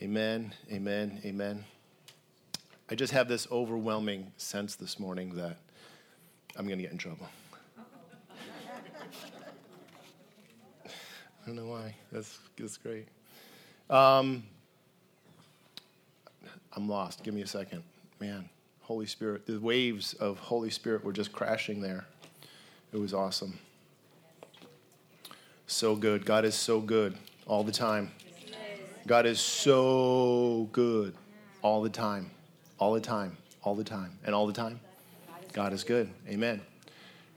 Amen, amen, amen. I just have this overwhelming sense this morning that I'm going to get in trouble. I don't know why. That's, that's great. Um, I'm lost. Give me a second. Man, Holy Spirit, the waves of Holy Spirit were just crashing there. It was awesome. So good. God is so good all the time. God is so good all the time, all the time, all the time, and all the time. God is good. Amen.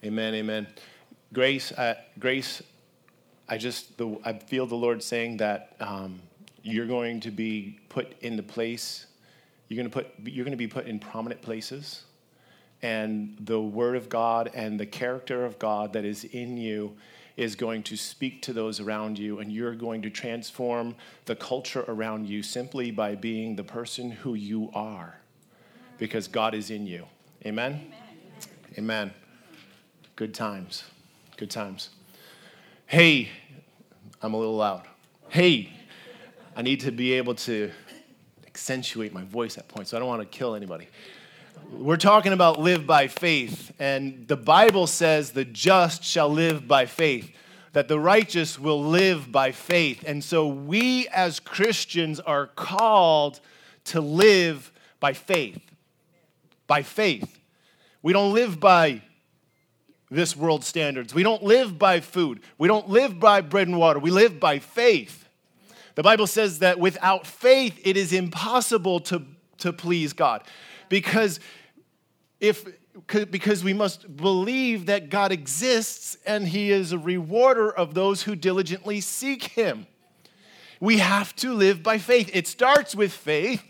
Amen. Amen. Grace, uh, Grace, I just the, I feel the Lord saying that um, you're going to be put into place. You're going to put you're going to be put in prominent places, and the Word of God and the character of God that is in you is going to speak to those around you, and you're going to transform the culture around you simply by being the person who you are, because God is in you. Amen? Amen. Amen. Good times. Good times. Hey, I'm a little loud. Hey, I need to be able to accentuate my voice at points, so I don't want to kill anybody. We're talking about live by faith, and the Bible says the just shall live by faith, that the righteous will live by faith. And so we as Christians are called to live by faith. By faith. We don't live by this world standards. We don't live by food. We don't live by bread and water. We live by faith. The Bible says that without faith, it is impossible to, to please God. Because if because we must believe that God exists and he is a rewarder of those who diligently seek him. We have to live by faith. It starts with faith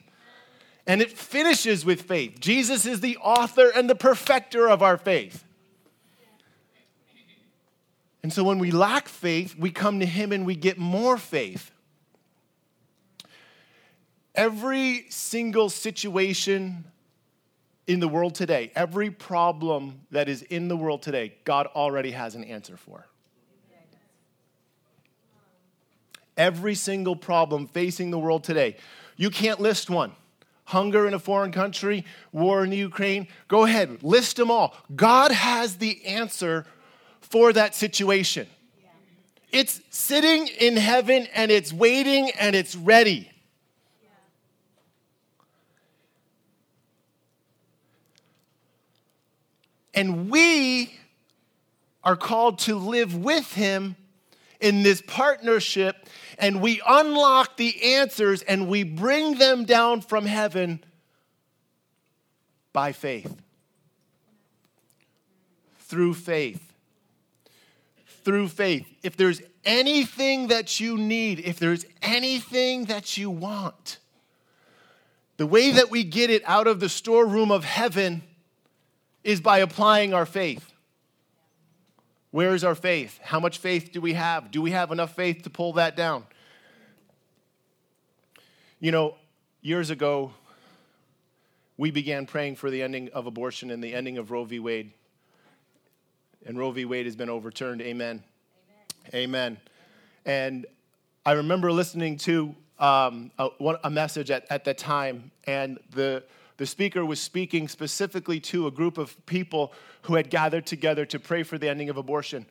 and it finishes with faith. Jesus is the author and the perfecter of our faith. And so when we lack faith, we come to him and we get more faith. Every single situation in the world today, every problem that is in the world today, God already has an answer for. Every single problem facing the world today, you can't list one. Hunger in a foreign country, war in Ukraine, go ahead, list them all. God has the answer for that situation. It's sitting in heaven and it's waiting and it's ready. And we are called to live with him in this partnership, and we unlock the answers and we bring them down from heaven by faith. Through faith. Through faith. If there's anything that you need, if there's anything that you want, the way that we get it out of the storeroom of heaven is by applying our faith. Where is our faith? How much faith do we have? Do we have enough faith to pull that down? You know, years ago, we began praying for the ending of abortion and the ending of Roe v. Wade. And Roe v. Wade has been overturned. Amen. Amen. Amen. And I remember listening to um, a, a, message at, at the time, and the the speaker was speaking specifically to a group of people who had gathered together to pray for the ending of abortion.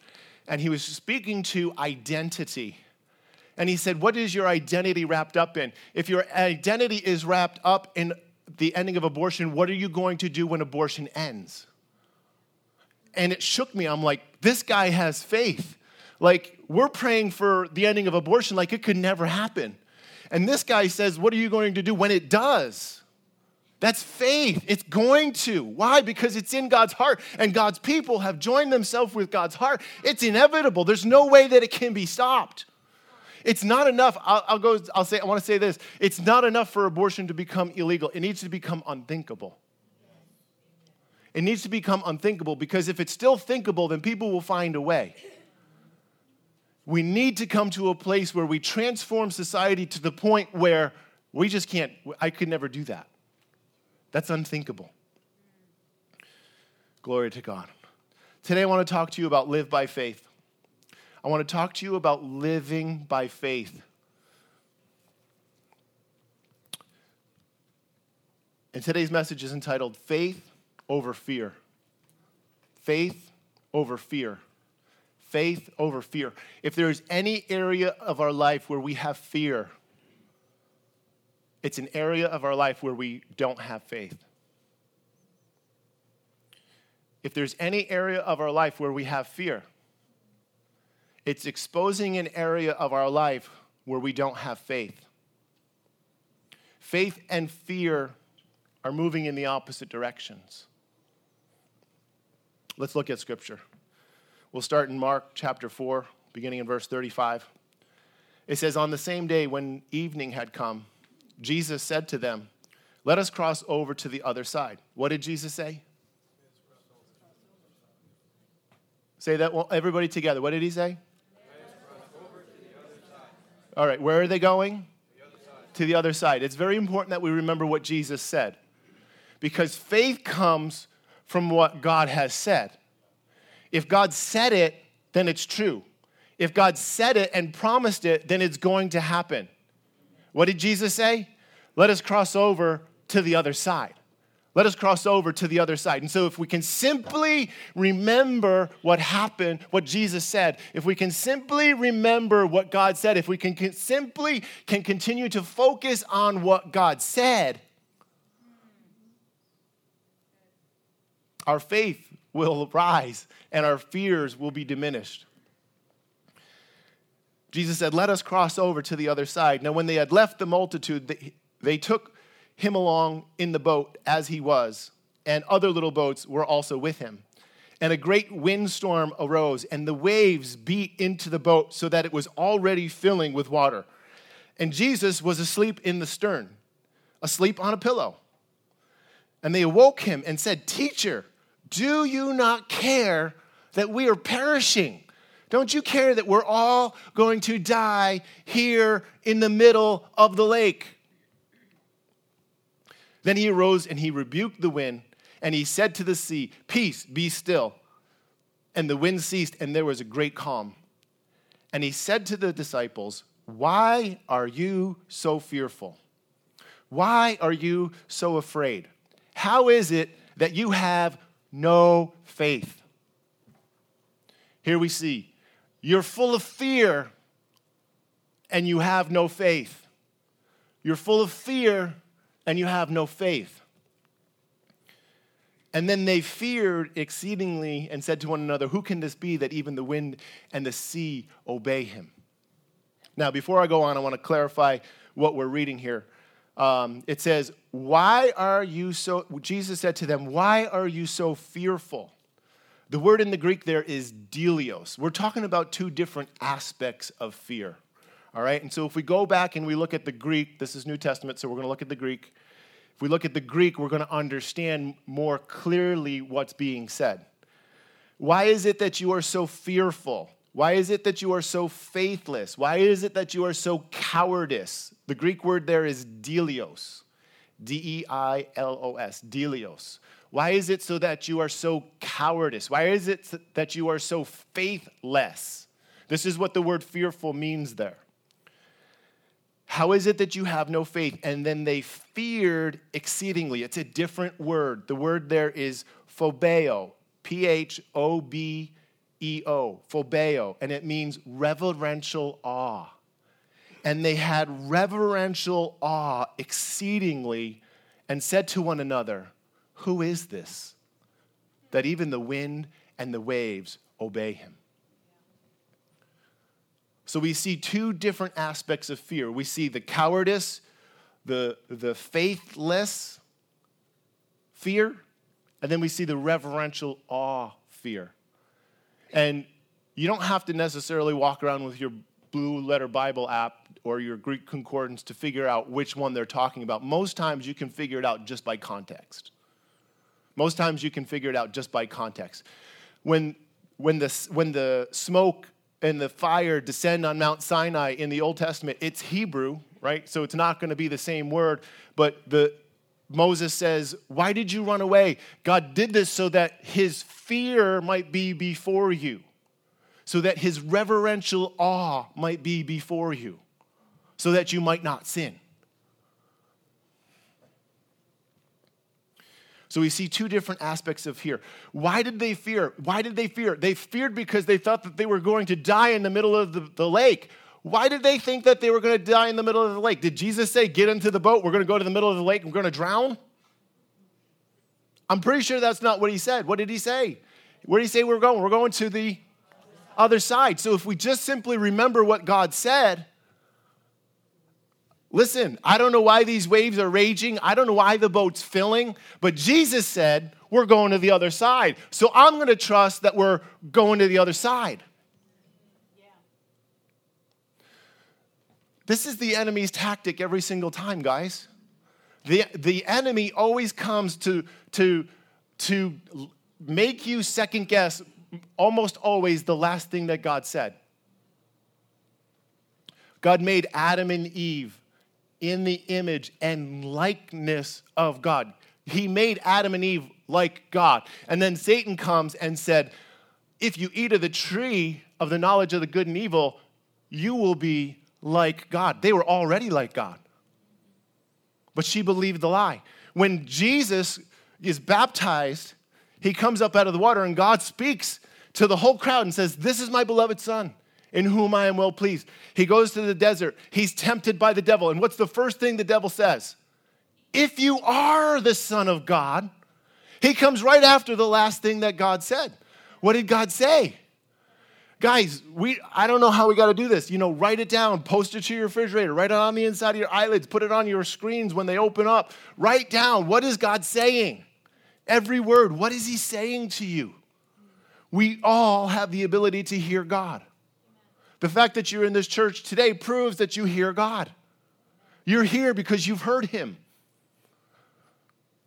And he was speaking to identity. And he said, What is your identity wrapped up in? If your identity is wrapped up in the ending of abortion, what are you going to do when abortion ends? And it shook me. I'm like, This guy has faith. Like, we're praying for the ending of abortion like it could never happen. And this guy says, What are you going to do when it does? That's faith. It's going to. Why? Because it's in God's heart, and God's people have joined themselves with God's heart. It's inevitable. There's no way that it can be stopped. It's not enough. I'll, I'll go. I'll say. I want to say this. It's not enough for abortion to become illegal. It needs to become unthinkable. It needs to become unthinkable because if it's still thinkable, then people will find a way. We need to come to a place where we transform society to the point where we just can't. I could never do that. That's unthinkable. Glory to God. Today, I want to talk to you about live by faith. I want to talk to you about living by faith. And today's message is entitled Faith Over Fear. Faith over fear. Faith over fear. If there is any area of our life where we have fear, it's an area of our life where we don't have faith. If there's any area of our life where we have fear, it's exposing an area of our life where we don't have faith. Faith and fear are moving in the opposite directions. Let's look at scripture. We'll start in Mark chapter 4, beginning in verse 35. It says, On the same day when evening had come, Jesus said to them, Let us cross over to the other side. What did Jesus say? Say that well, everybody together. What did he say? All right, where are they going? The to the other side. It's very important that we remember what Jesus said because faith comes from what God has said. If God said it, then it's true. If God said it and promised it, then it's going to happen. What did Jesus say? Let us cross over to the other side. Let us cross over to the other side. And so, if we can simply remember what happened, what Jesus said, if we can simply remember what God said, if we can simply can continue to focus on what God said, our faith will rise and our fears will be diminished. Jesus said, Let us cross over to the other side. Now, when they had left the multitude, they, took him along in the boat as he was, and other little boats were also with him. And a great windstorm arose, and the waves beat into the boat so that it was already filling with water. And Jesus was asleep in the stern, asleep on a pillow. And they awoke him and said, Teacher, do you not care that we are perishing? Don't you care that we're all going to die here in the middle of the lake? Then he arose and he rebuked the wind, and he said to the sea, Peace, be still. And the wind ceased, and there was a great calm. And he said to the disciples, Why are you so fearful? Why are you so afraid? How is it that you have no faith? Here we see you're full of fear and you have no faith. You're full of fear and you have no faith. And then they feared exceedingly and said to one another, Who can this be that even the wind and the sea obey him? Now, before I go on, I want to clarify what we're reading here. Um, it says, Why are you so, Jesus said to them, Why are you so fearful? The word in the Greek there is deilos. We're talking about two different aspects of fear. All right? And so if we go back and we look at the Greek, this is New Testament, so we're going to look at the Greek. If we look at the Greek, we're going to understand more clearly what's being said. Why is it that you are so fearful? Why is it that you are so faithless? Why is it that you are so cowardice? The Greek word there is deilos. D E I L O S, deilos. Why is it so that you are so cowardice? Why is it that you are so faithless? This is what the word fearful means there. How is it that you have no faith? And then they feared exceedingly. It's a different word. The word there is phobeo, P H O B E O, phobeo, and it means reverential awe. And they had reverential awe exceedingly and said to one another, Who is this? That even the wind and the waves obey him. So we see two different aspects of fear. We see the cowardice, the, the faithless fear, and then we see the reverential awe fear. And you don't have to necessarily walk around with your blue letter Bible app or your Greek concordance to figure out which one they're talking about. Most times you can figure it out just by context. Most times you can figure it out just by context. When, when, the, when the smoke and the fire descend on Mount Sinai in the Old Testament, it's Hebrew, right? So it's not going to be the same word, but the Moses says, "Why did you run away?" God did this so that his fear might be before you. So that his reverential awe might be before you. So that you might not sin. So we see two different aspects of fear. Why did they fear? Why did they fear? They feared because they thought that they were going to die in the middle of the, the lake. Why did they think that they were going to die in the middle of the lake? Did Jesus say, Get into the boat, we're going to go to the middle of the lake, and we're going to drown? I'm pretty sure that's not what he said. What did he say? Where did he say we're going? We're going to the other side. So if we just simply remember what God said, Listen, I don't know why these waves are raging. I don't know why the boat's filling, but Jesus said we're going to the other side. So I'm going to trust that we're going to the other side. This is the enemy's tactic every single time, guys. The, the enemy always comes to, to, to make you second guess almost always the last thing that God said. God made Adam and Eve in the image and likeness of God. He made Adam and Eve like God. And then Satan comes and said, If you eat of the tree of the knowledge of the good and evil, you will be like God. They were already like God. But she believed the lie. When Jesus is baptized, he comes up out of the water and God speaks to the whole crowd and says, This is my beloved son in whom I am well pleased. He goes to the desert. He's tempted by the devil. And what's the first thing the devil says? If you are the Son of God, he comes right after the last thing that God said. What did God say? Guys, we I don't know how we got to do this. You know, write it down, post it to your refrigerator, write it on the inside of your eyelids, put it on your screens when they open up. Write down what is God saying? Every word, what is he saying to you? We all have the ability to hear God. The fact that you're in this church today proves that you hear God. You're here because you've heard Him.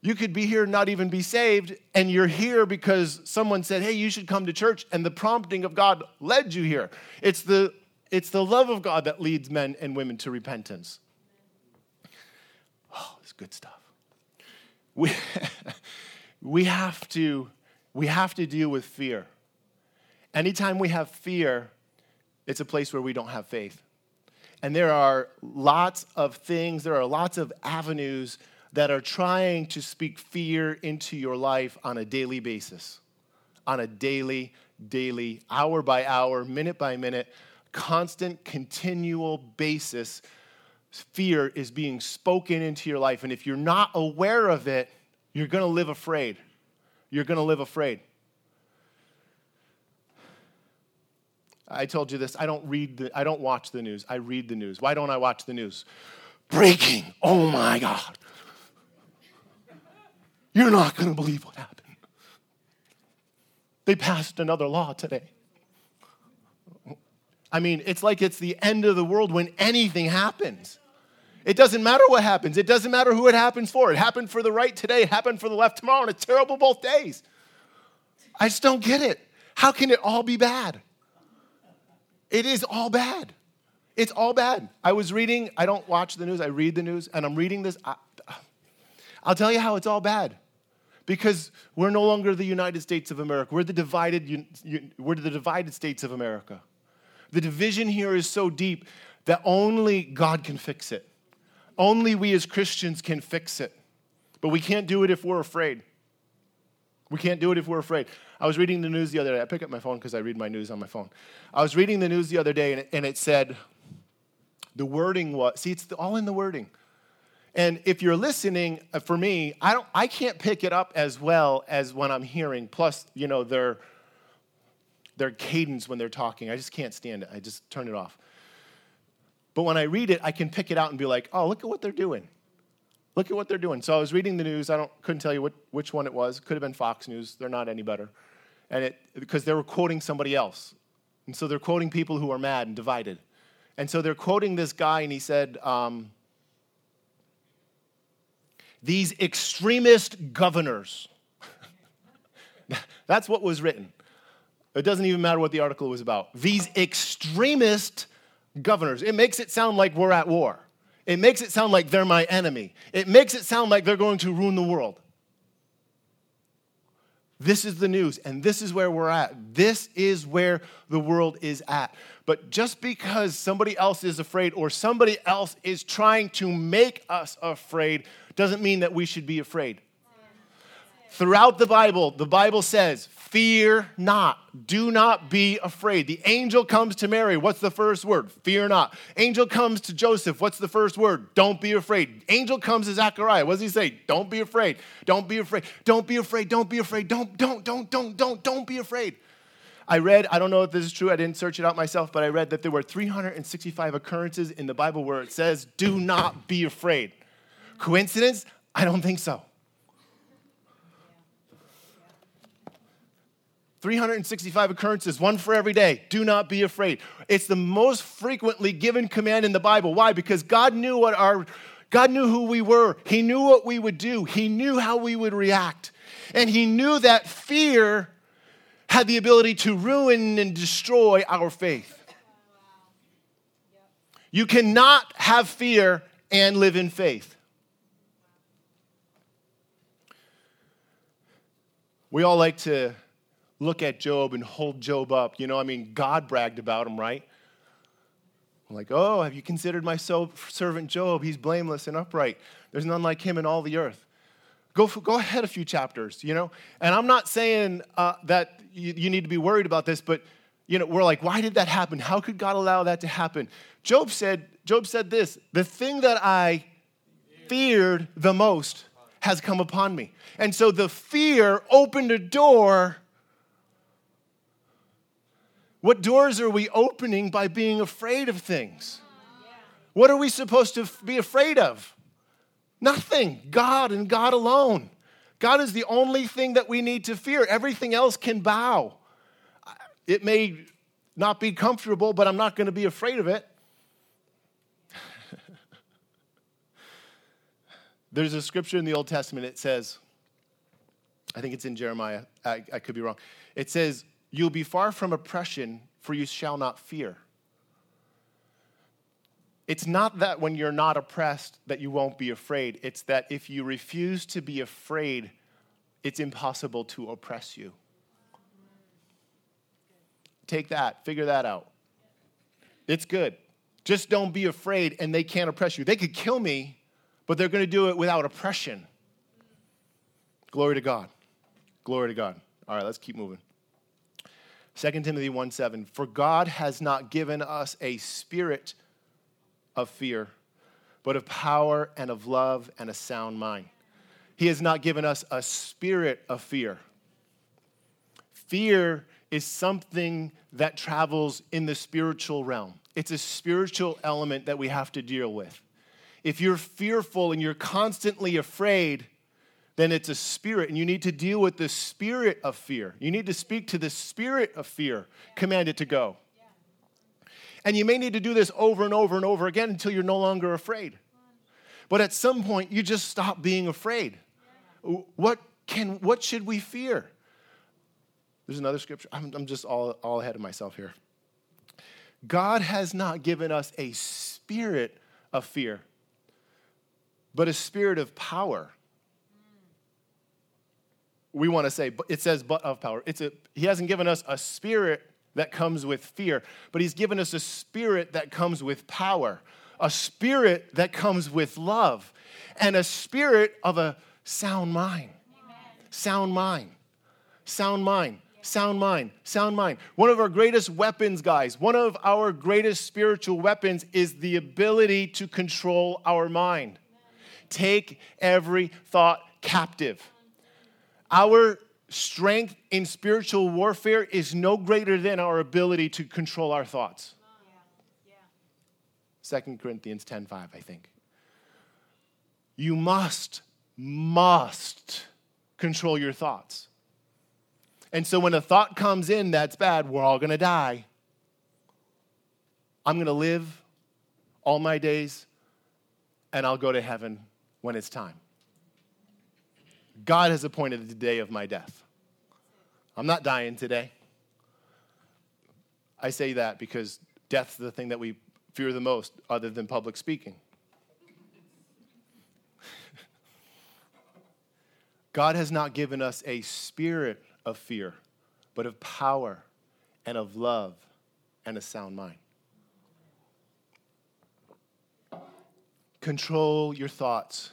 You could be here and not even be saved, and you're here because someone said, Hey, you should come to church, and the prompting of God led you here. It's the, it's the love of God that leads men and women to repentance. Oh, it's good stuff. We, we, have to, we have to deal with fear. Anytime we have fear, it's a place where we don't have faith. And there are lots of things, there are lots of avenues that are trying to speak fear into your life on a daily basis. On a daily, daily, hour by hour, minute by minute, constant, continual basis. Fear is being spoken into your life. And if you're not aware of it, you're to live afraid. You're to live afraid. I told you this. I don't read the, I don't watch the news. I read the news. Why don't I watch the news? Breaking. Oh my God. You're not going to believe what happened. They passed another law today. I mean, it's like it's the end of the world when anything happens. It doesn't matter what happens. It doesn't matter who it happens for. It happened for the right today, happened for the left tomorrow, and it's terrible both days. I just don't get it. How can it all be bad? It is all bad. It's all bad. I was reading, I don't watch the news, I read the news, and I'm reading this. I, will tell you how it's all bad. Because we're no longer the United States of America. We're the divided, we're the divided states of America. The division here is so deep that only God can fix it. Only we as Christians can fix it. But we can't do it if we're afraid. We can't do it if we're afraid. I was reading the news the other day. I pick up my phone because I read my news on my phone. I was reading the news the other day, and it, and it said, the wording was, see, it's all in the wording. And if you're listening, uh, for me, I, don't, I can't pick it up as well as when I'm hearing, plus, you know, their, their cadence when they're talking. I just can't stand it. I just turn it off. But when I read it, I can pick it out and be like, oh, look at what they're doing. Look at what they're doing. So I was reading the news. I don't, couldn't tell you what, which one it was. Could have been Fox News. They're not any better. And it, because they were quoting somebody else. And so they're quoting people who are mad and divided. And so they're quoting this guy, and he said, um, These extremist governors. That's what was written. It doesn't even matter what the article was about. These extremist governors. It makes it sound like we're at war. It makes it sound like they're my enemy. It makes it sound like they're going to ruin the world. This is the news, and this is where we're at. This is where the world is at. But just because somebody else is afraid or somebody else is trying to make us afraid doesn't mean that we should be afraid. Throughout the Bible, the Bible says, Fear not. Do not be afraid. The angel comes to Mary. What's the first word? Fear not. Angel comes to Joseph. What's the first word? Don't be afraid. Angel comes to Zechariah. What does he say? Don't be afraid. Don't be afraid. Don't be afraid. Don't be afraid. Don't, don't, don't, don't, don't, don't be afraid. I read, I don't know if this is true, I didn't search it out myself, but I read that there were 365 occurrences in the Bible where it says, do not be afraid. Coincidence? I don't think so. 365 occurrences, one for every day. Do not be afraid. It's the most frequently given command in the Bible. Why? Because God knew what our God knew who we were. He knew what we would do. He knew how we would react. And he knew that fear had the ability to ruin and destroy our faith. You cannot have fear and live in faith. We all like to look at Job and hold Job up. You know, I mean, God bragged about him, right? like, oh, have you considered my so- servant Job? He's blameless and upright. There's none like him in all the earth. Go, go ahead a few chapters, you know? And I'm not saying uh, that you, you need to be worried about this, but, you know, we're like, why did that happen? How could God allow that to happen? Job said, Job said this, the thing that I feared the most has come upon me. And so the fear opened a door. What doors are we opening by being afraid of things? What are we supposed to be afraid of? Nothing. God and God alone. God is the only thing that we need to fear. Everything else can bow. It may not be comfortable, but I'm not going to be afraid of it. There's a scripture in the Old Testament, it says, I think it's in Jeremiah, I, I could be wrong. It says, You'll be far from oppression, for you shall not fear. It's not that when you're not oppressed that you won't be afraid. It's that if you refuse to be afraid, it's impossible to oppress you. Take that, figure that out. It's good. Just don't be afraid and they can't oppress you. They could kill me, but they're going to do it without oppression. Glory to God. Glory to God. All right, let's keep moving. 2 Timothy 1 7. For God has not given us a spirit of fear, but of power and of love and a sound mind. He has not given us a spirit of fear. Fear is something that travels in the spiritual realm, it's a spiritual element that we have to deal with. If you're fearful and you're constantly afraid, then it's a spirit, and you need to deal with the spirit of fear. You need to speak to the spirit of fear, command it to go. And you may need to do this over and over and over again until you're no longer afraid. But at some point, you just stop being afraid. What, can, what should we fear? There's another scripture. I'm, I'm just all, all ahead of myself here. God has not given us a spirit of fear, but a spirit of power. We want to say, but it says, but of power. It's a, he hasn't given us a spirit that comes with fear, but He's given us a spirit that comes with power, a spirit that comes with love, and a spirit of a sound mind. Amen. Sound mind. Sound mind. Sound mind, sound mind. One of our greatest weapons, guys, one of our greatest spiritual weapons is the ability to control our mind. Take every thought captive. Our strength in spiritual warfare is no greater than our ability to control our thoughts. Second 2 Corinthians 10 5, I think. You must, must control your thoughts. And so when a thought comes in that's bad, we're all gonna die. I'm gonna live all my days and I'll go to heaven when it's time. God has appointed the day of my death. I'm not dying today. I say that because death's the thing that we fear the most, other than public speaking. God has not given us a spirit of fear, but of power and of love and a sound mind. Control your thoughts.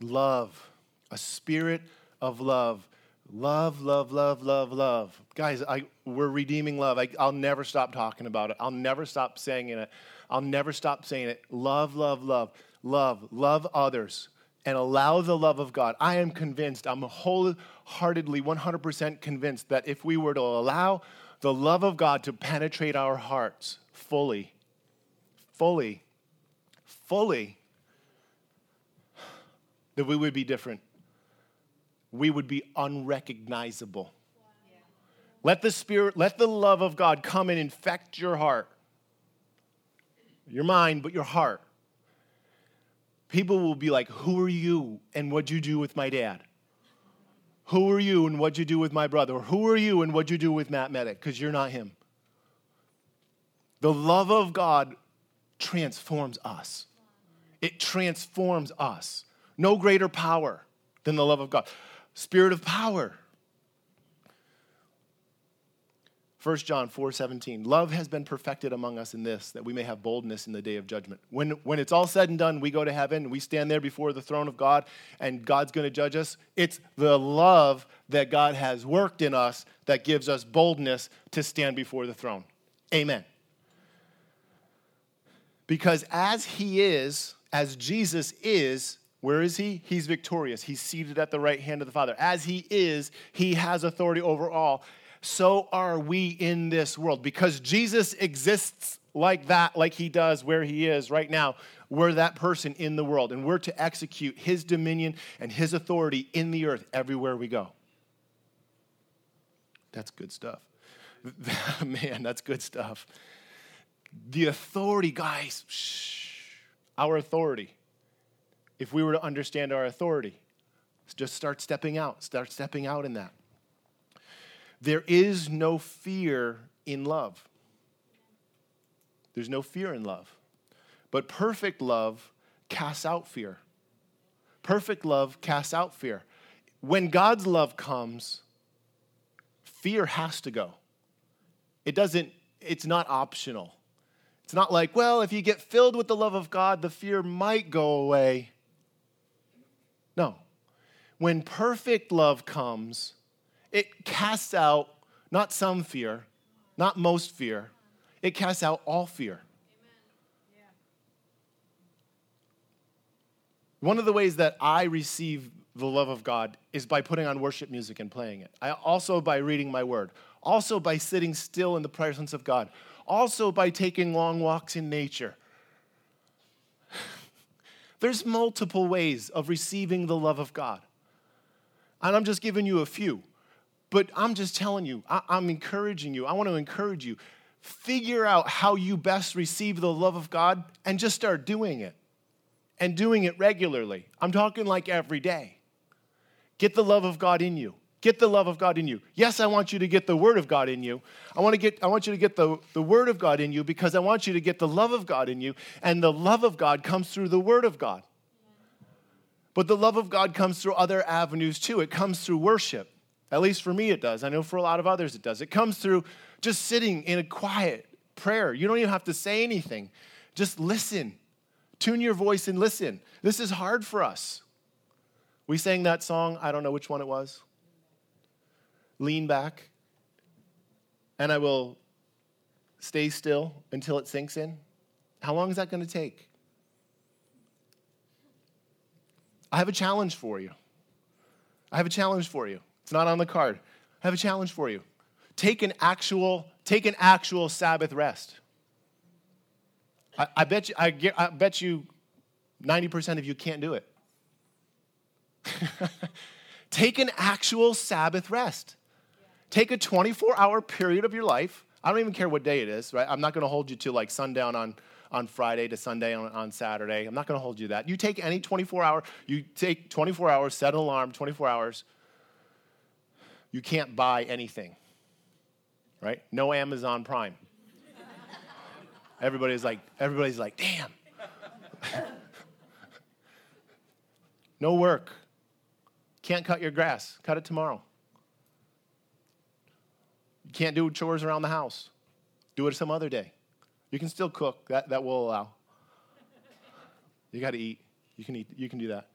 Love, a spirit of love. Love, love, love, love, love. Guys, I, we're redeeming love. I, I'll never stop talking about it. I'll never stop saying it. I'll never stop saying it. Love, love, love, love, love others and allow the love of God. I am convinced, I'm wholeheartedly 100% convinced that if we were to allow the love of God to penetrate our hearts fully, fully, fully, that we would be different. We would be unrecognizable. Let the Spirit, let the love of God come and infect your heart, your mind, but your heart people will be like, Who are you and what'd you do with my dad? Who are you and what'd you do with my brother? Or who are you and what'd you do with Matt Medic? Because you're not him. The love of God transforms us. It transforms us. No greater power than the love of God. Spirit of power. 1 John 4 17. Love has been perfected among us in this, that we may have boldness in the day of judgment. When, when it's all said and done, we go to heaven, we stand there before the throne of God, and God's going to judge us. It's the love that God has worked in us that gives us boldness to stand before the throne. Amen. Because as He is, as Jesus is, where is he? He's victorious. He's seated at the right hand of the Father. As he is, he has authority over all so are we in this world. Because Jesus exists like that, like he does where he is right now. We're that person in the world, and we're to execute his dominion and his authority in the earth everywhere we go. That's good stuff. Man, that's good stuff. The authority, guys, shh, our authority. If we were to understand our authority, just start stepping out, start stepping out in that. There is no fear in love. There's no fear in love. But perfect love casts out fear. Perfect love casts out fear. When God's love comes, fear has to go. It doesn't, it's not optional. It's not like, well, if you get filled with the love of God, the fear might go away. No. When perfect love comes, it casts out not some fear, not most fear, it casts out all fear. One of the ways that I receive the love of God is by putting on worship music and playing it. I also by reading my word. Also by sitting still in the presence of God. Also by taking long walks in nature. There's multiple ways of receiving the love of God. And I'm just giving you a few. But I'm just telling you, I, am encouraging you. I want to encourage you. Figure out how you best receive the love of God and just start doing it and doing it regularly. I'm talking like every day. Get the love of God in you. Get the love of God in you. Yes, I want you to get the Word of God in you. I want, to get, I want you to get the, the Word of God in you because I want you to get the love of God in you. And the love of God comes through the Word of God. But the love of God comes through other avenues too. It comes through worship. At least for me, it does. I know for a lot of others, it does. It comes through just sitting in a quiet prayer. You don't even have to say anything, just listen. Tune your voice and listen. This is hard for us. We sang that song, I don't know which one it was. Lean back, and I will stay still until it sinks in. How long is that going to take? I have a challenge for you. I have a challenge for you. It's not on the card. I have a challenge for you. Take an actual, take an actual Sabbath rest. I, I bet you, I, I bet you 90% of you can't do it. take an actual Sabbath rest. Take a 24 hour period of your life. I don't even care what day it is, right? I'm not going to hold you to like sundown on, on Friday to Sunday on, on Saturday. I'm not going to hold you that. You take any 24 hour, you take 24 hours, set an alarm, 24 hours, you can't buy anything, right? No Amazon Prime. Everybody's like, everybody's like, damn. no work. Can't cut your grass. Cut it tomorrow. Can't do chores around the house. Do it some other day. You can still cook. That, that will allow. You got to eat. You can eat. You can do that.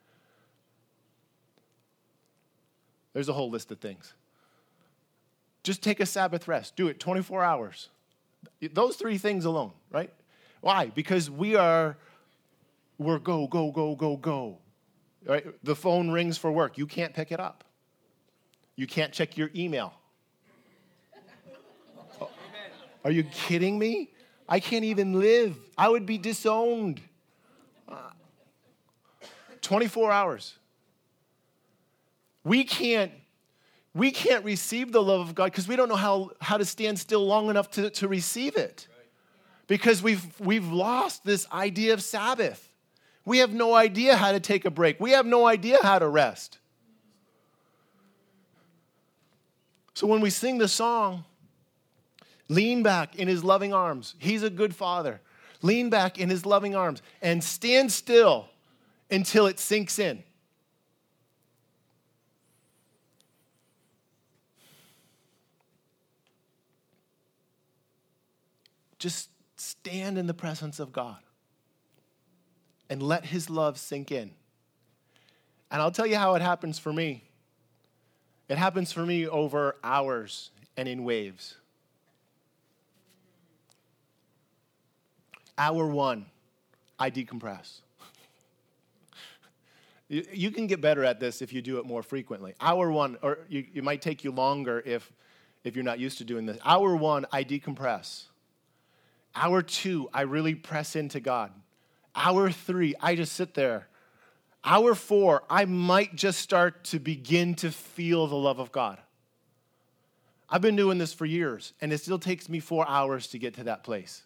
There's a whole list of things. Just take a Sabbath rest. Do it 24 hours. Those three things alone, right? Why? Because we are, we're go, go, go, go, go. Right? The phone rings for work. You can't pick it up. You can't check your email. Are you kidding me? I can't even live. I would be disowned. 24 hours. We can't we can't receive the love of God because we don't know how, how to stand still long enough to, to receive it. Because we've, we've lost this idea of Sabbath. We have no idea how to take a break. We have no idea how to rest. So when we sing the song, lean back in his loving arms. He's a good father. Lean back in his loving arms and stand still until it sinks in. Just stand in the presence of God and let his love sink in. And I'll tell you how it happens for me. It happens for me over hours and in waves. Hour one, I decompress. you, you, can get better at this if you do it more frequently. Hour one, or you, it might take you longer if, if you're not used to doing this. Hour one, I decompress. Hour two, I really press into God. Hour three, I just sit there. Hour four, I might just start to begin to feel the love of God. I've been doing this for years, and it still takes me four hours to get to that place.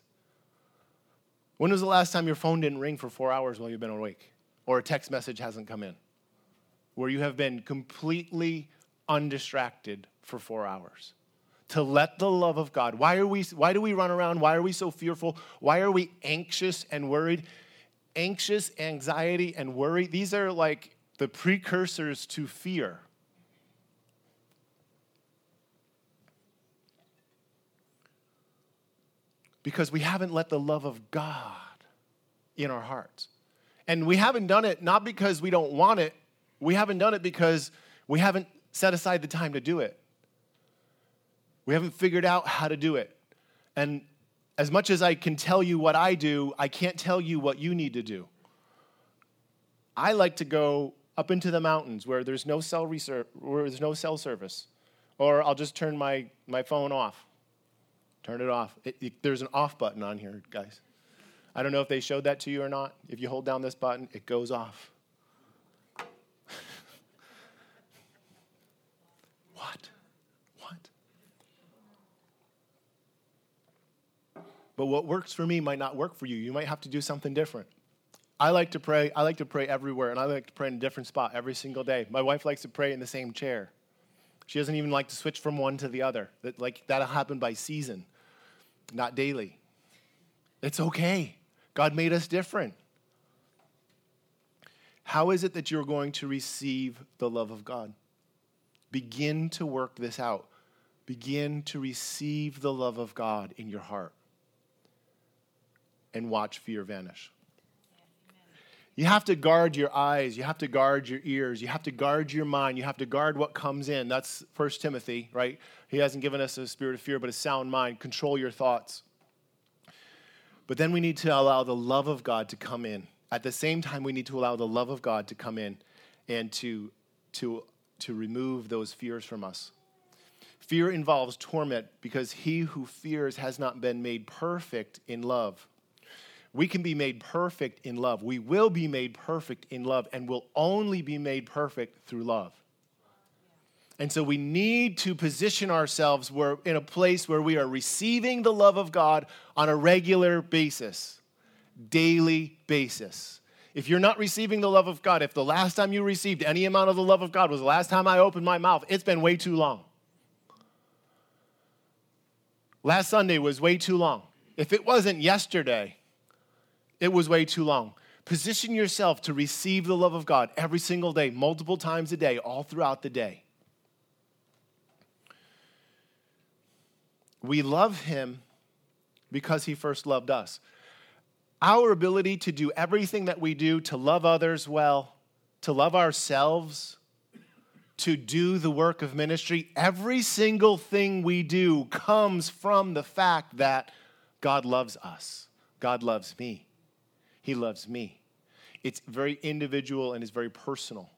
When was the last time your phone didn't ring for four hours while you've been awake? Or a text message hasn't come in? Where you have been completely undistracted for four hours to let the love of God. Why are we why do we run around? Why are we so fearful? Why are we anxious and worried? Anxious, anxiety and worry, these are like the precursors to fear. Because we haven't let the love of God in our hearts. And we haven't done it not because we don't want it, we haven't done it because we haven't set aside the time to do it. We haven't figured out how to do it. And as much as I can tell you what I do, I can't tell you what you need to do. I like to go up into the mountains where there's no cell where there's no cell service, or I'll just turn my, my phone off. Turn it off. It, it, there's an off button on here, guys. I don't know if they showed that to you or not. If you hold down this button, it goes off. what? What? But what works for me might not work for you. You might have to do something different. I like to pray. I like to pray everywhere, and I like to pray in a different spot every single day. My wife likes to pray in the same chair. She doesn't even like to switch from one to the other. That like that'll happen by season, not daily. It's okay. God made us different. How is it that you're going to receive the love of God? Begin to work this out. Begin to receive the love of God in your heart and watch fear vanish. You have to guard your eyes. You have to guard your ears. You have to guard your mind. You have to guard what comes in. That's First Timothy, right? He hasn't given us a spirit of fear, but a sound mind. Control your thoughts. But then we need to allow the love of God to come in. At the same time, we need to allow the love of God to come in and to, to, to remove those fears from us. Fear involves torment because he who fears has not been made perfect in love. We can be made perfect in love. We will be made perfect in love and will only be made perfect through love. And so we need to position ourselves where, in a place where we are receiving the love of God on a regular basis, daily basis. If you're not receiving the love of God, if the last time you received any amount of the love of God was the last time I opened my mouth, it's been way too long. Last Sunday was way too long. If it wasn't yesterday, it was way too long. Position yourself to receive the love of God every single day, multiple times a day, all throughout the day. We love Him because He first loved us. Our ability to do everything that we do, to love others well, to love ourselves, to do the work of ministry, every single thing we do comes from the fact that God loves us. God loves me. He loves me. It's very individual and it's very personal.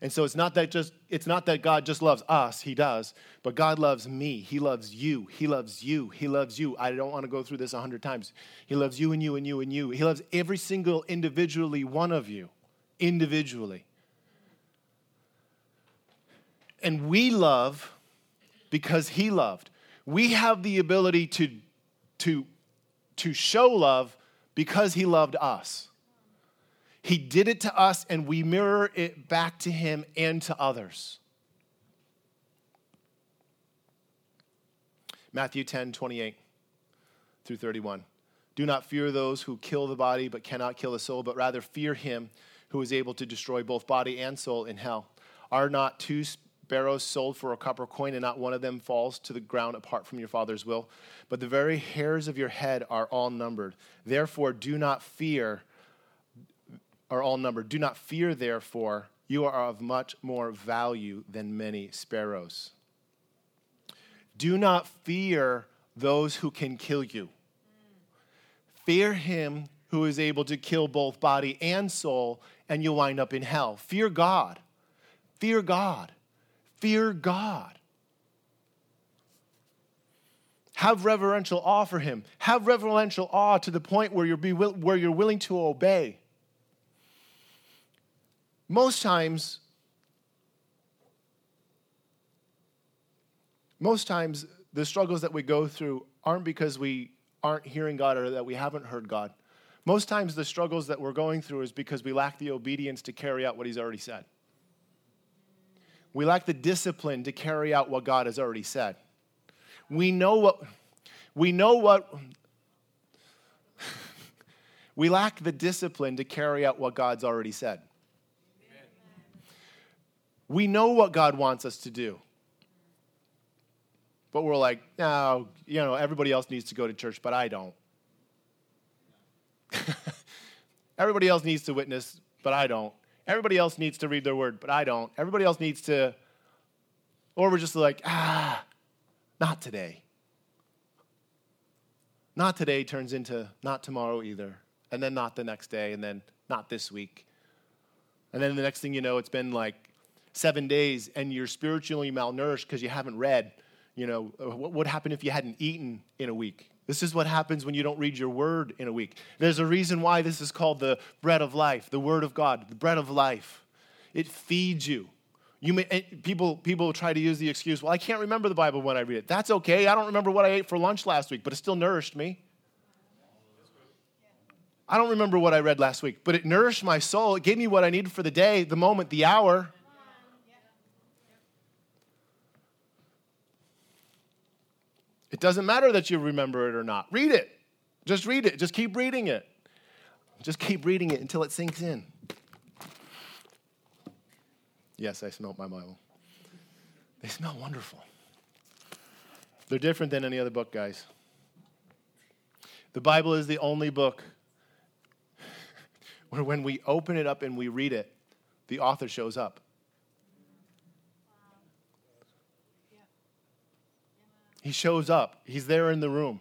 And so it's not that just it's not that God just loves us, he does, but God loves me. He loves you. He loves you. He loves you. I don't want to go through this a hundred times. He loves you and you and you and you. He loves every single individually one of you, individually. And we love because he loved. We have the ability to, to, to show love because he loved us. He did it to us, and we mirror it back to him and to others. Matthew 10, 28 through 31. Do not fear those who kill the body but cannot kill the soul, but rather fear him who is able to destroy both body and soul in hell. Are not two sparrows sold for a copper coin, and not one of them falls to the ground apart from your Father's will? But the very hairs of your head are all numbered. Therefore, do not fear are all numbered. Do not fear, therefore, you are of much more value than many sparrows. Do not fear those who can kill you. Fear him who is able to kill both body and soul, and you'll wind up in hell. Fear God. Fear God. Fear God. Have reverential awe for him. Have reverential awe to the point where you're, be, where you're willing to obey most times, most times the struggles that we go through aren't because we aren't hearing God or that we haven't heard God. Most times the struggles that we're going through is because we lack the obedience to carry out what He's already said. We lack the discipline to carry out what God has already said. We know what we know what we lack the discipline to carry out what God's already said. We know what God wants us to do. But we're like, no, you know, everybody else needs to go to church, but I don't. everybody else needs to witness, but I don't. Everybody else needs to read their word, but I don't. Everybody else needs to, or we're just like, ah, not today. Not today turns into not tomorrow either, and then not the next day, and then not this week. And then the next thing you know, it's been like seven days and you're spiritually malnourished because you haven't read, you know, what would happen if you hadn't eaten in a week? This is what happens when you don't read your word in a week. There's a reason why this is called the bread of life, the word of God, the bread of life. It feeds you. You may, people, people try to use the excuse, well, I can't remember the Bible when I read it. That's okay. I don't remember what I ate for lunch last week, but it still nourished me. I don't remember what I read last week, but it nourished my soul. It gave me what I needed for the day, the moment, the hour. It doesn't matter that you remember it or not. Read it. Just read it. Just keep reading it. Just keep reading it until it sinks in. Yes, I smelled my Bible. They smell wonderful. They're different than any other book, guys. The Bible is the only book where when we open it up and we read it, the author shows up. He shows up, he's there in the room.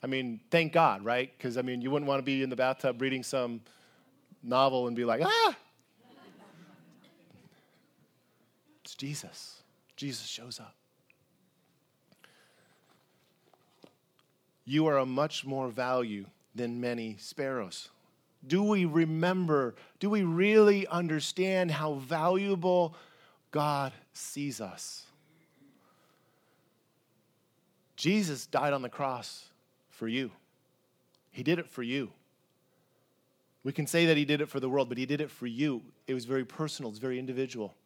I mean, thank God, right? Because, I mean, you wouldn't want to be in the bathtub reading some novel and be like, ah! It's Jesus. Jesus shows up. You are of much more value than many sparrows. Do we remember? Do we really understand how valuable God sees us? Jesus died on the cross for you. He did it for you. We can say that he did it for the world, but he did it for you. It was very personal, it's very individual.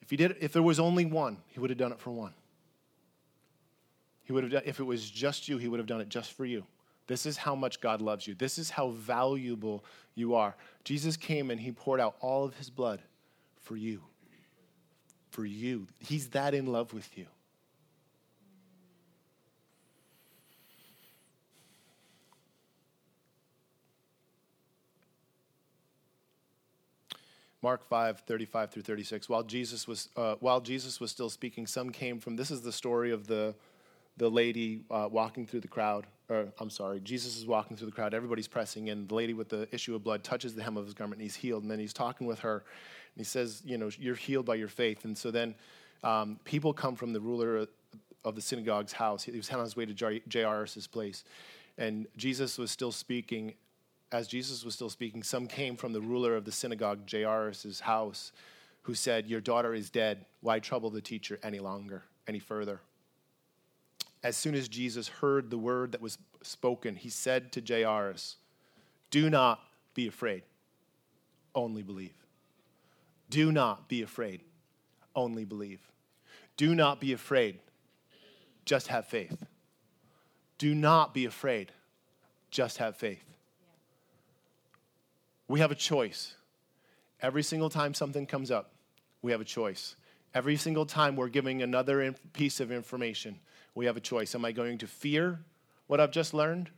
If he did if there was only one, he would have done it for one. He would have done, if it was just you, he would have done it just for you. This is how much God loves you. This is how valuable you are. Jesus came and he poured out all of his blood for you. For you. He's that in love with you. Mark 5, 35 through 36. While Jesus was, uh, while Jesus was still speaking, some came from, this is the story of the, the lady uh, walking through the crowd. Or, I'm sorry, Jesus is walking through the crowd. Everybody's pressing in. The lady with the issue of blood touches the hem of his garment and he's healed. And then he's talking with her. And he says, You know, you're healed by your faith. And so then um, people come from the ruler of the synagogue's house. He was on his way to Jairus' place. And Jesus was still speaking. As Jesus was still speaking, some came from the ruler of the synagogue, Jairus' house, who said, Your daughter is dead. Why trouble the teacher any longer, any further? As soon as Jesus heard the word that was spoken, he said to Jairus, Do not be afraid, only believe. Do not be afraid, only believe. Do not be afraid, just have faith. Do not be afraid, just have faith. We have a choice. Every single time something comes up, we have a choice. Every single time we're giving another piece of information, we have a choice. Am I going to fear what I've just learned?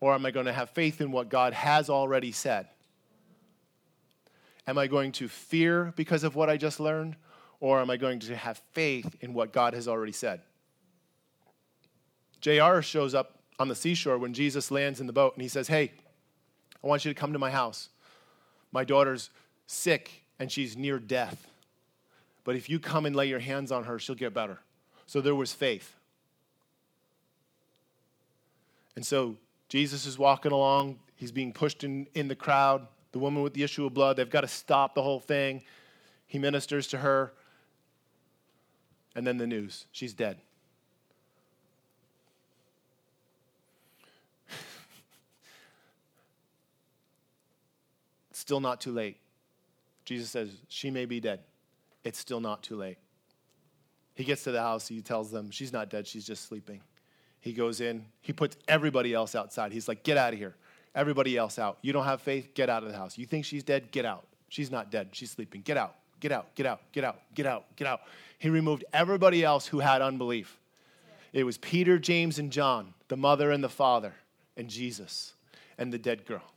Or am I going to have faith in what God has already said? Am I going to fear because of what I just learned? Or am I going to have faith in what God has already said? Jairus shows up on the seashore when Jesus lands in the boat and he says, Hey, I want you to come to my house. My daughter's sick and she's near death. But if you come and lay your hands on her, she'll get better. So there was faith. And so Jesus is walking along. He's being pushed in, in the crowd. The woman with the issue of blood, they've got to stop the whole thing. He ministers to her. And then the news she's dead. Still not too late. Jesus says, She may be dead. It's still not too late. He gets to the house, he tells them, She's not dead, she's just sleeping. He goes in, he puts everybody else outside. He's like, Get out of here. Everybody else out. You don't have faith? Get out of the house. You think she's dead? Get out. She's not dead, she's sleeping. Get out. Get out, get out, get out, get out, get out. He removed everybody else who had unbelief. It was Peter, James, and John, the mother and the father, and Jesus, and the dead girl.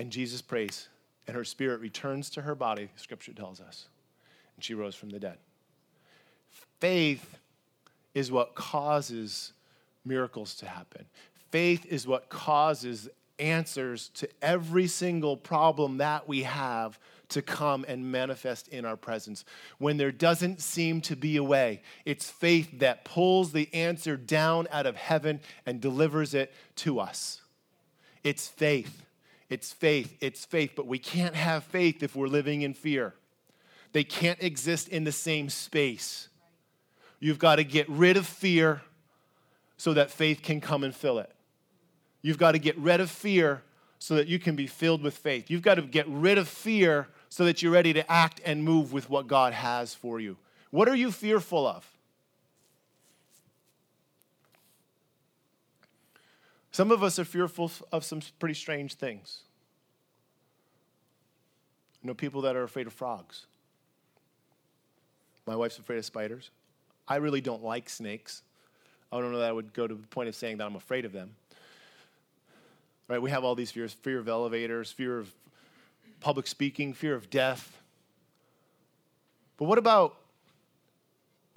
And Jesus prays, and her spirit returns to her body, scripture tells us, and she rose from the dead. Faith is what causes miracles to happen. Faith is what causes answers to every single problem that we have to come and manifest in our presence. When there doesn't seem to be a way, it's faith that pulls the answer down out of heaven and delivers it to us. It's faith. It's faith, it's faith, but we can't have faith if we're living in fear. They can't exist in the same space. You've got to get rid of fear so that faith can come and fill it. You've got to get rid of fear so that you can be filled with faith. You've got to get rid of fear so that you're ready to act and move with what God has for you. What are you fearful of? Some of us are fearful of some pretty strange things. I know, people that are afraid of frogs. My wife's afraid of spiders. I really don't like snakes. I don't know that I would go to the point of saying that I'm afraid of them. Right? We have all these fears fear of elevators, fear of public speaking, fear of death. But what about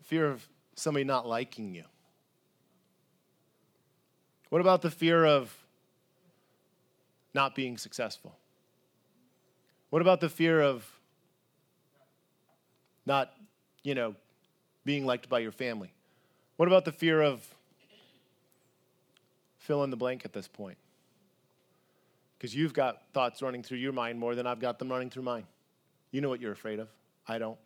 fear of somebody not liking you? What about the fear of not being successful? What about the fear of not, you know, being liked by your family? What about the fear of fill in the blank at this point? Because you've got thoughts running through your mind more than I've got them running through mine. You know what you're afraid of. I don't.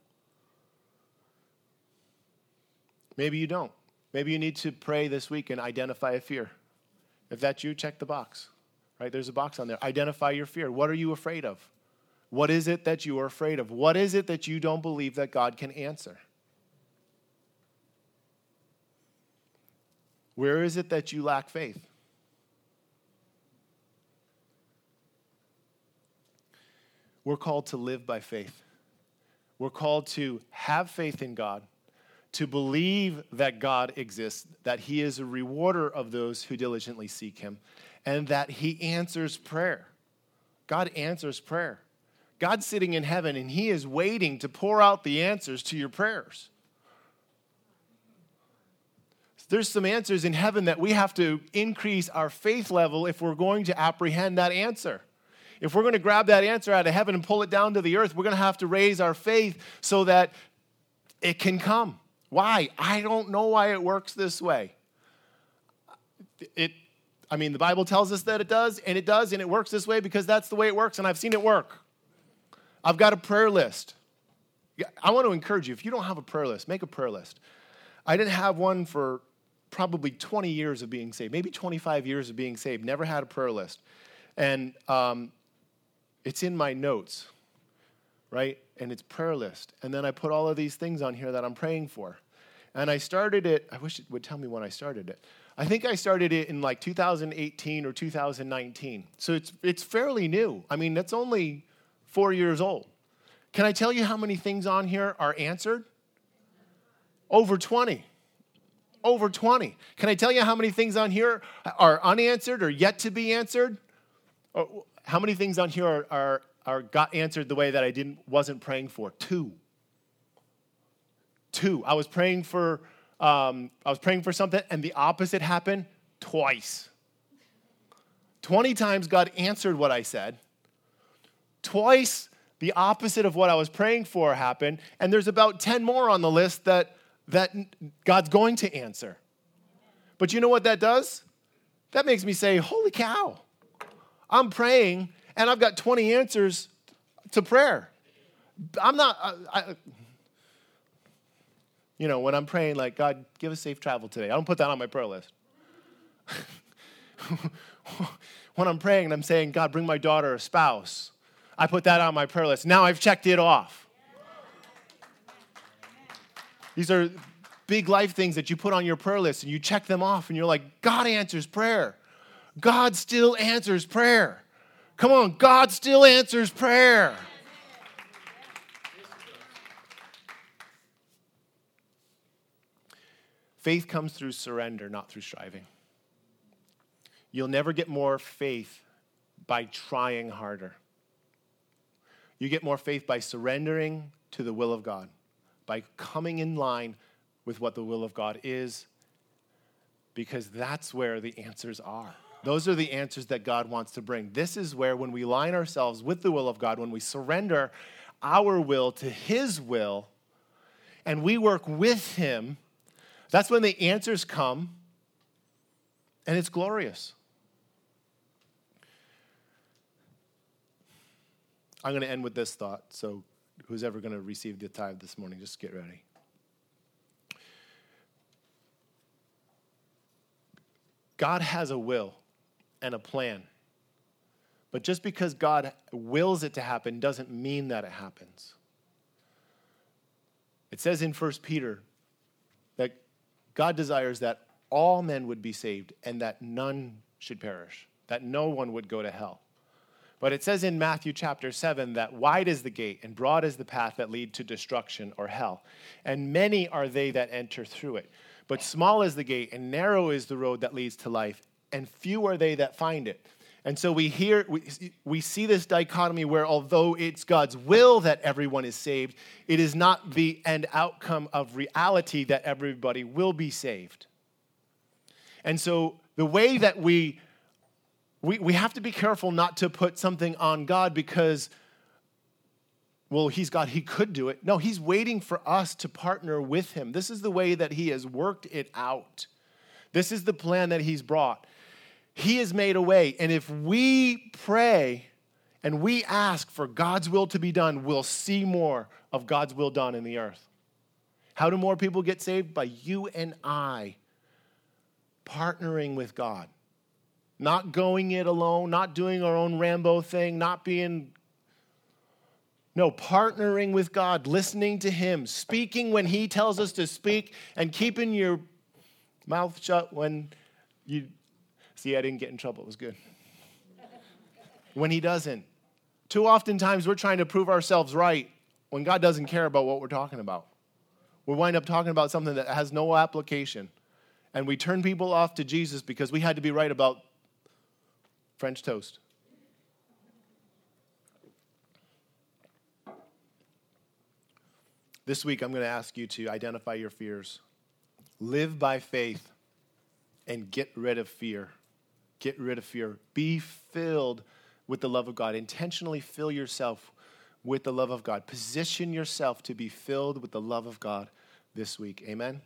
Maybe you don't. Maybe you need to pray this week and identify a fear. If that's you, check the box. Right? There's a box on there. Identify your fear. What are you afraid of? What is it that you are afraid of? What is it that you don't believe that God can answer? Where is it that you lack faith? We're called to live by faith. We're called to have faith in God to believe that God exists, that He is a rewarder of those who diligently seek Him, and that He answers prayer. God answers prayer. God's sitting in heaven and He is waiting to pour out the answers to your prayers. There's some answers in heaven that we have to increase our faith level if we're going to apprehend that answer. If we're going to grab that answer out of heaven and pull it down to the earth, we're going to have to raise our faith so that it can come. Why? I don't know why it works this way. It, I mean, the Bible tells us that it does, and it does, and it works this way because that's the way it works, and I've seen it work. I've got a prayer list. I want to encourage you if you don't have a prayer list, make a prayer list. I didn't have one for probably 20 years of being saved, maybe 25 years of being saved, never had a prayer list. And um, it's in my notes, right? And it's prayer list. And then I put all of these things on here that I'm praying for. And I started it, I wish it would tell me when I started it. I think I started it in like 2018 or 2019. So it's, it's fairly new. I mean, that's only four years old. Can I tell you how many things on here are answered? Over 20. Over 20. Can I tell you how many things on here are unanswered or yet to be answered? Oh, how many things on here are, are, are got answered the way that I didn't wasn't praying for? Two. Two. I was praying for um, I was praying for something and the opposite happened twice. 20 times God answered what I said. Twice the opposite of what I was praying for happened, and there's about 10 more on the list that, that God's going to answer. But you know what that does? That makes me say, Holy cow, I'm praying and I've got 20 answers to prayer. I'm not, I, I, you know, when I'm praying, like, God, give us safe travel today, I don't put that on my prayer list. when I'm praying and I'm saying, God, bring my daughter a spouse, I put that on my prayer list. Now I've checked it off. These are big life things that you put on your prayer list and you check them off and you're like, God answers prayer. God still answers prayer. Come on, God still answers prayer. Faith comes through surrender, not through striving. You'll never get more faith by trying harder. You get more faith by surrendering to the will of God, by coming in line with what the will of God is, because that's where the answers are. Those are the answers that God wants to bring. This is where, when we line ourselves with the will of God, when we surrender our will to His will, and we work with Him, that's when the answers come, and it's glorious. I'm going to end with this thought. So, who's ever going to receive the tithe this morning, just get ready. God has a will and a plan. But just because God wills it to happen doesn't mean that it happens. It says in 1 Peter that God desires that all men would be saved and that none should perish, that no one would go to hell. But it says in Matthew chapter 7 that wide is the gate and broad is the path that lead to destruction or hell, and many are they that enter through it. But small is the gate and narrow is the road that leads to life, and few are they that find it. And so we hear we, we see this dichotomy where although it's God's will that everyone is saved, it is not the end outcome of reality that everybody will be saved. And so the way that we we, we have to be careful not to put something on God because well, he's God, he could do it. No, he's waiting for us to partner with him. This is the way that he has worked it out. This is the plan that he's brought. He has made a way. And if we pray and we ask for God's will to be done, we'll see more of God's will done in the earth. How do more people get saved? By you and I partnering with God. Not going it alone, not doing our own Rambo thing, not being no, partnering with God, listening to Him, speaking when He tells us to speak, and keeping your mouth shut when you See, I didn't get in trouble. It was good. when he doesn't. Too often times we're trying to prove ourselves right when God doesn't care about what we're talking about. We wind up talking about something that has no application. And we turn people off to Jesus because we had to be right about French toast. This week, I'm going to ask you to identify your fears. Live by faith and get rid of fear. Get rid of fear. Be filled with the love of God. Intentionally fill yourself with the love of God. Position yourself to be filled with the love of God this week. Amen?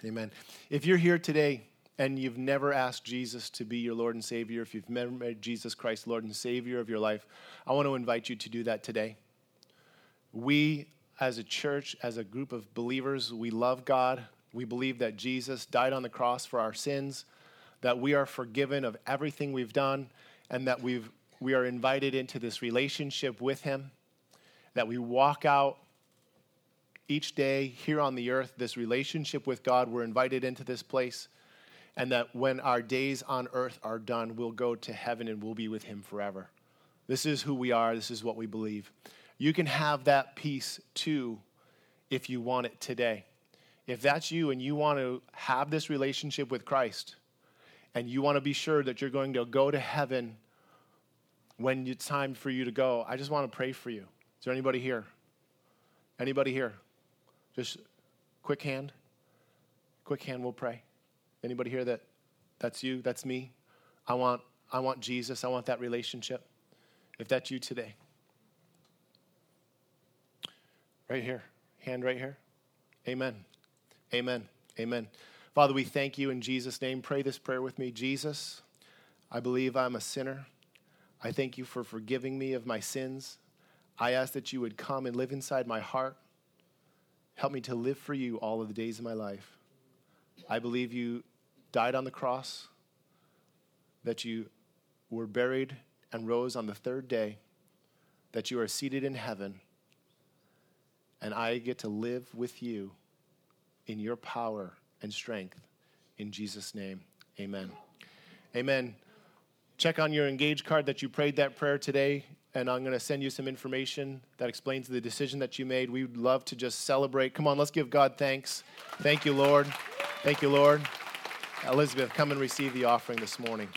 Amen. Amen. If you're here today and you've never asked Jesus to be your Lord and Savior, if you've never made Jesus Christ Lord and Savior of your life, I want to invite you to do that today. We, as a church, as a group of believers, we love God. We believe that Jesus died on the cross for our sins, that we are forgiven of everything we've done, and that we've, we are invited into this relationship with Him, that we walk out each day here on the earth, this relationship with God. We're invited into this place and that when our days on earth are done, we'll go to heaven and we'll be with Him forever. This is who we are, this is what we believe. You can have that peace too if you want it today. If that's you and you want to have this relationship with Christ and you want to be sure that you're going to go to heaven when it's time for you to go, I just want to pray for you. Is there anybody here? Anybody here? Just quick hand. Quick hand, we'll pray. Anybody here that that's you, that's me? I want I want Jesus. I want that relationship. If that's you today. Right here. Hand right here. Amen. Amen. Amen. Father, we thank you in Jesus' name. Pray this prayer with me. Jesus, I believe I'm a sinner. I thank you for forgiving me of my sins. I ask that you would come and live inside my heart. Help me to live for you all of the days of my life. I believe you died on the cross, that you were buried and rose on the third day, that you are seated in heaven, and I get to live with you in your power and strength. In Jesus' name, amen. Amen. Check on your engage card that you prayed that prayer today, and I'm going to send you some information that explains the decision that you made. We would love to just celebrate. Come on, let's give God thanks. Thank you, Lord. Thank you, Lord. Elizabeth, come and receive the offering this morning.